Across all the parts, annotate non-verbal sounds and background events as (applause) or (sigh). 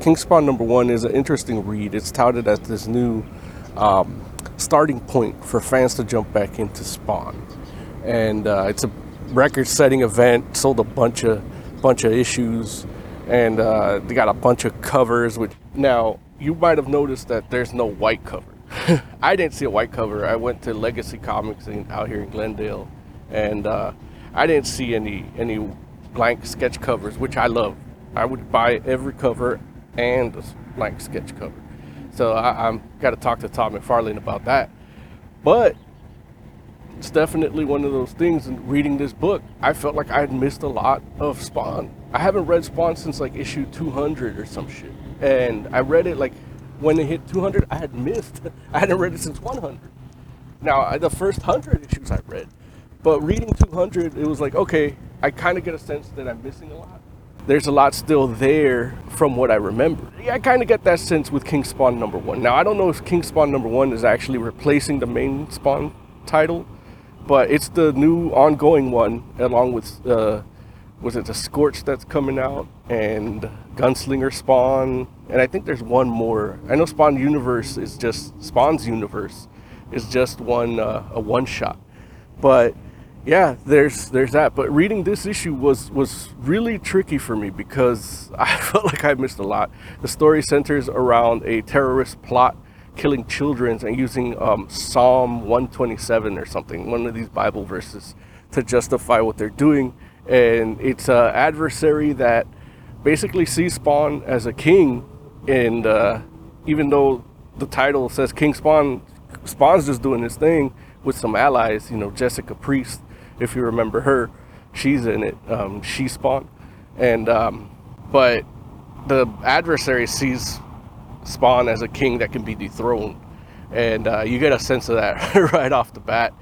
King Spawn number one is an interesting read. It's touted as this new um, starting point for fans to jump back into Spawn, and uh, it's a record-setting event. Sold a bunch of bunch of issues, and uh, they got a bunch of covers. Which now you might have noticed that there's no white cover. (laughs) I didn't see a white cover. I went to Legacy Comics in, out here in Glendale, and uh, I didn't see any any blank sketch covers, which I love. I would buy every cover and a blank sketch cover. So I, I'm got to talk to Todd McFarlane about that. But it's definitely one of those things. And reading this book, I felt like I had missed a lot of Spawn. I haven't read Spawn since like issue 200 or some shit, and I read it like when it hit 200. I had missed. (laughs) I hadn't read it since 100. Now the first hundred issues I read, but reading 200, it was like okay, I kind of get a sense that I'm missing a lot. There's a lot still there from what I remember. Yeah, I kind of get that sense with King Spawn number one. Now I don't know if King Spawn number one is actually replacing the main Spawn title but it's the new ongoing one along with uh, was it the Scorch that's coming out and Gunslinger Spawn and I think there's one more. I know Spawn Universe is just Spawn's Universe is just one uh, a one shot, but yeah, there's there's that. But reading this issue was was really tricky for me because (laughs) I felt like I missed a lot. The story centers around a terrorist plot killing children and using um, Psalm 127 or something, one of these Bible verses, to justify what they're doing. And it's an adversary that basically sees Spawn as a king. And uh, even though the title says King Spawn, Spawn's just doing his thing with some allies. You know, Jessica Priest, if you remember her, she's in it. Um, she Spawn. And, um, but the adversary sees Spawn as a king that can be dethroned, and uh, you get a sense of that (laughs) right off the bat.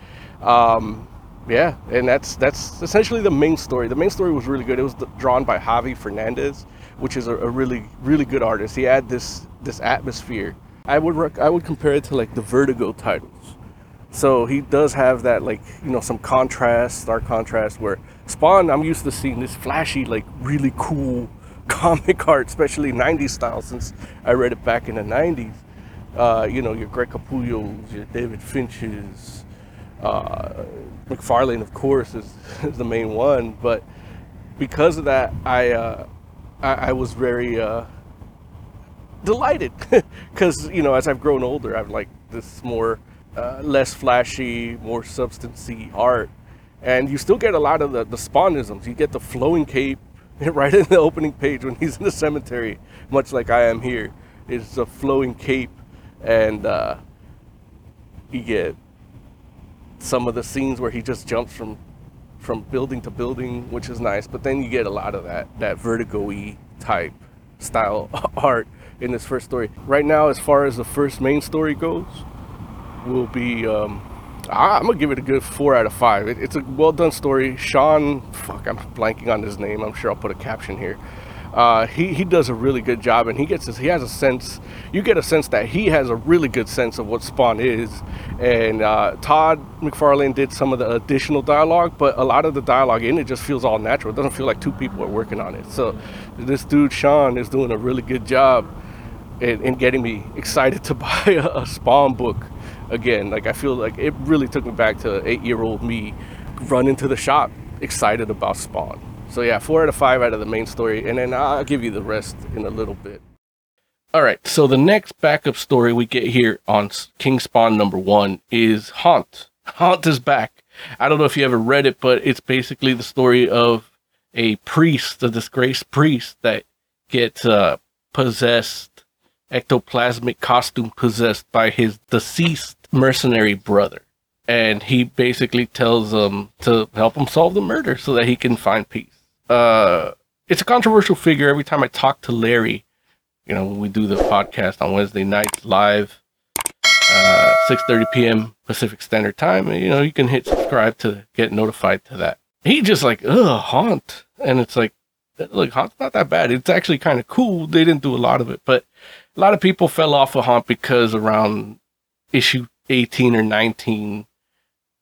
Um, yeah, and that's that's essentially the main story. The main story was really good. It was drawn by Javi Fernandez, which is a, a really really good artist. He had this this atmosphere. I would rec- I would compare it to like the Vertigo titles. So he does have that like you know some contrast, stark contrast. Where Spawn, I'm used to seeing this flashy, like really cool (laughs) comic art, especially 90s style, since I read it back in the 90s. Uh, you know, your Greg Capullos, your David Finches, uh, McFarlane, of course, is, (laughs) is, the main one. But because of that, I uh, I, I, was very uh, delighted (laughs) because you know, as I've grown older, I've like this more uh, less flashy, more substancey art, and you still get a lot of the the spawnisms. You get the flowing cape (laughs) right in the opening page when he's in the cemetery, much like I am here. It's a flowing cape, and uh, you get some of the scenes where he just jumps from from building to building, which is nice. But then you get a lot of that that vertigo-y type style (laughs) art in this first story. Right now, as far as the first main story goes, will be um, I'm gonna give it a good four out of five. It, it's a well done story. Sean, fuck, I'm blanking on his name. I'm sure I'll put a caption here. Uh, he he does a really good job, and he gets this, he has a sense. You get a sense that he has a really good sense of what Spawn is. And uh, Todd McFarlane did some of the additional dialogue, but a lot of the dialogue in it just feels all natural. It doesn't feel like two people are working on it. So this dude Sean is doing a really good job in, in getting me (laughs) excited to buy a, a Spawn book again. Like I feel like it really took me back to eight year old me run into the shop excited about Spawn. So yeah, four out of five out of the main story, and then I'll give you the rest in a little bit. All right, so the next backup story we get here on King Spawn number one is Haunt. Haunt is back. I don't know if you ever read it, but it's basically the story of a priest, a disgraced priest that gets uh, possessed, ectoplasmic costume possessed by his deceased mercenary brother. And he basically tells them to help him solve the murder so that he can find peace. Uh, it's a controversial figure. Every time I talk to Larry, you know, when we do the podcast on Wednesday nights live, uh, 6.30 p.m. Pacific Standard Time, you know, you can hit subscribe to get notified to that. He just like, ugh, Haunt. And it's like, look, Haunt's not that bad. It's actually kind of cool. They didn't do a lot of it, but a lot of people fell off of Haunt because around issue 18 or 19,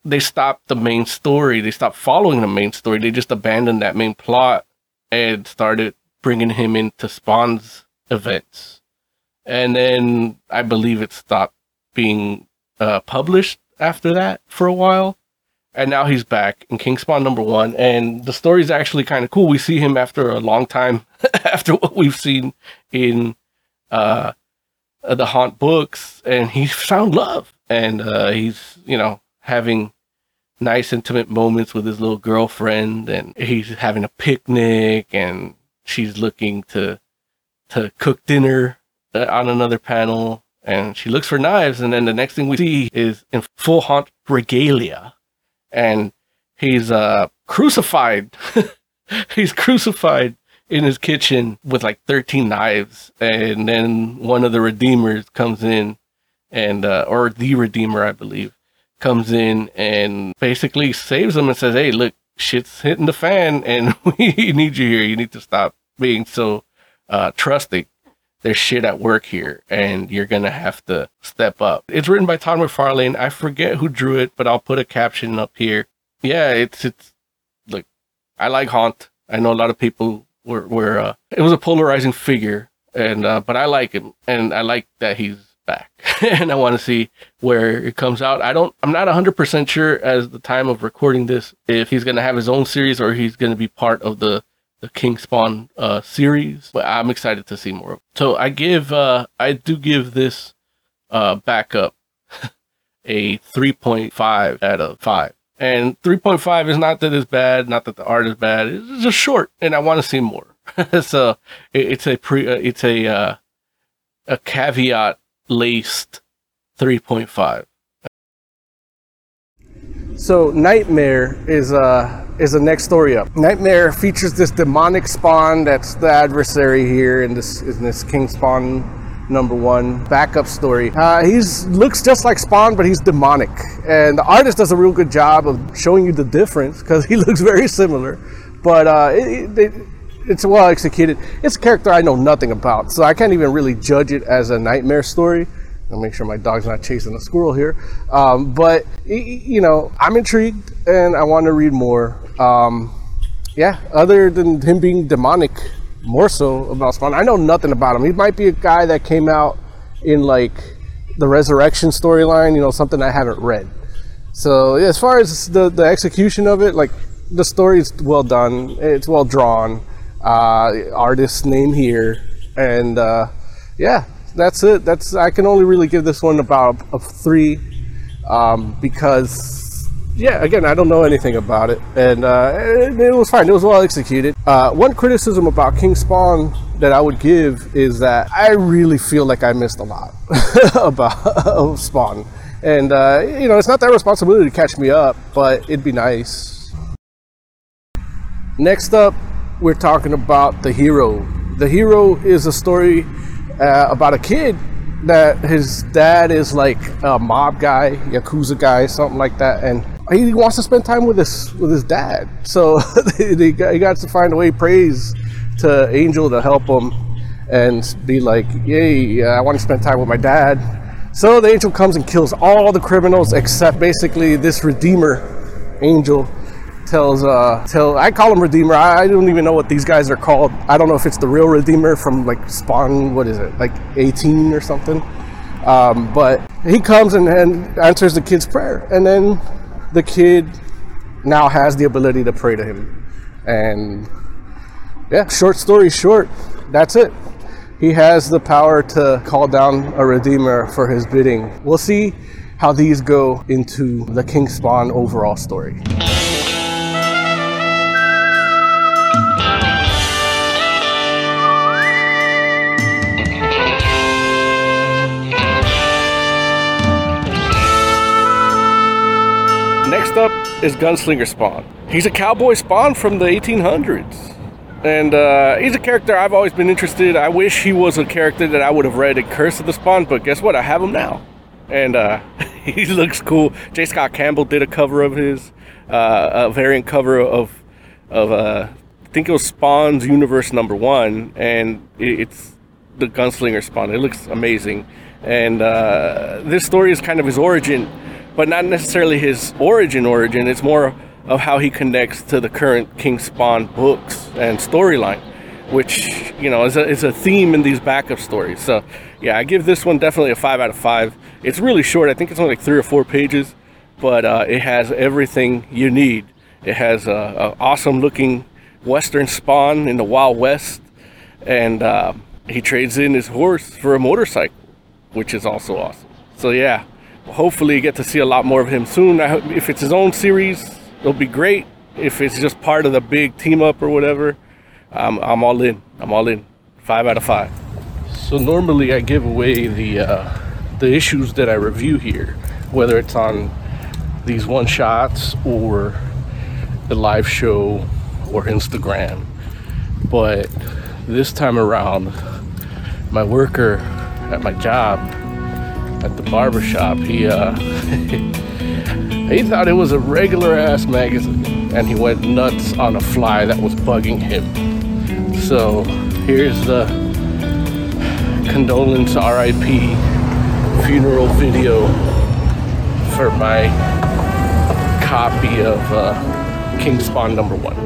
they stopped the main story. They stopped following the main story. They just abandoned that main plot and started bringing him into Spawn's events. And then I believe it stopped being uh, published after that for a while. And now he's back in King Spawn number one. And the story is actually kind of cool. We see him after a long time (laughs) after what we've seen in uh, the Haunt books. And he's found love. And uh, he's, you know, having nice intimate moments with his little girlfriend and he's having a picnic and she's looking to to cook dinner uh, on another panel and she looks for knives and then the next thing we see is in full haunt regalia. And he's uh crucified. (laughs) He's crucified in his kitchen with like 13 knives. And then one of the redeemers comes in and uh, or the redeemer i believe comes in and basically saves him and says, "Hey, look, shit's hitting the fan, and (laughs) we need you here. You need to stop being so uh, trusting. There's shit at work here, and you're gonna have to step up." It's written by Todd McFarlane. I forget who drew it, but I'll put a caption up here. Yeah, it's it's look, I like Haunt. I know a lot of people were were. Uh, it was a polarizing figure, and uh, but I like him, and I like that he's back (laughs) and I want to see where it comes out. I don't, I'm not 100% sure as the time of recording this if he's going to have his own series or he's going to be part of the, the King Spawn uh, series, but I'm excited to see more. So I give, uh, I do give this uh, backup (laughs) a 3.5 out of 5. And 3.5 is not that it's bad, not that the art is bad. It's just short, and I want to see more. (laughs) so it, it's a pre, uh, it's a uh, a caveat laced 3.5. So Nightmare is uh is the next story up. Nightmare features this demonic spawn that's the adversary here in this in this King Spawn number one backup story. Uh, he's looks just like Spawn, but he's demonic, and the artist does a real good job of showing you the difference because (laughs) he looks very similar. But uh, it, it, it's well executed. It's a character I know nothing about, so I can't even really judge it as a nightmare story. I'll make sure my dog's not chasing a squirrel here. Um, but you know, I'm intrigued and I want to read more. Um, yeah, other than him being demonic, more so about Spawn. I know nothing about him. He might be a guy that came out in like the resurrection storyline. You know, something I haven't read. So yeah, as far as the the execution of it, like the story is well done. It's well drawn uh, artist name here, and uh, yeah, that's it. That's I can only really give this one about a, a three um, because yeah, again, I don't know anything about it, and uh, it, it, was fine. It was well executed. Uh, one criticism about King Spawn that I would give is that I really feel like I missed a lot (laughs) about Spawn, and uh, you know, it's not their responsibility to catch me up, but it'd be nice. Next up, we're talking about The Hero. The Hero is a story uh, about a kid that his dad is like a mob guy, yakuza guy, something like that, and he wants to spend time with his with his dad. So (laughs) he got to find a way. Prays to Angel to help him and be like, "Yay, I want to spend time with my dad." So the angel comes and kills all the criminals except basically this redeemer angel tells uh tell I call him Redeemer. I, I, don't even know what these guys are called. I don't know if it's the real Redeemer from like Spawn. What is it like 18 or something? Um, but he comes and, and answers the kid's prayer, and then the kid now has the ability to pray to him. And yeah, short story short, that's it. He has the power to call down a Redeemer for his bidding. We'll see how these go into the King Spawn overall story. Next up is Gunslinger Spawn. He's a cowboy Spawn from the 1800s. And uh, he's a character I've always been interested. I wish he was a character that I would have read in Curse of the Spawn, but guess what? I have him now. And uh, (laughs) he looks cool. J. Scott Campbell did a cover of his, uh, a variant cover of, of uh, I think it was Spawn's Universe number one, and it's the Gunslinger Spawn. It looks amazing. And uh, this story is kind of his origin but not necessarily his origin origin. It's more of how he connects to the current King Spawn books and storyline. which you know is a, is a theme in these backup stories. So yeah, I give this one definitely a five out of five. It's really short. I think it's only like three or four pages, but uh, it has everything you need. It has a, a awesome looking Western Spawn in the Wild West, and uh, he trades in his horse for a motorcycle, which is also awesome. So yeah, hopefully get to see a lot more of him soon. I if it's his own series, it'll be great. If it's just part of the big team up or whatever, I'm, I'm all in. I'm all in. Five out of five. So normally I give away the uh, the issues that I review here, whether it's on these one shots or the live show or Instagram. But this time around, my worker at my job at the barber shop, he uh, (laughs) he thought it was a regular ass magazine, and he went nuts on a fly that was bugging him. So here's the condolence RIP funeral video for my copy of uh, King Spawn number one.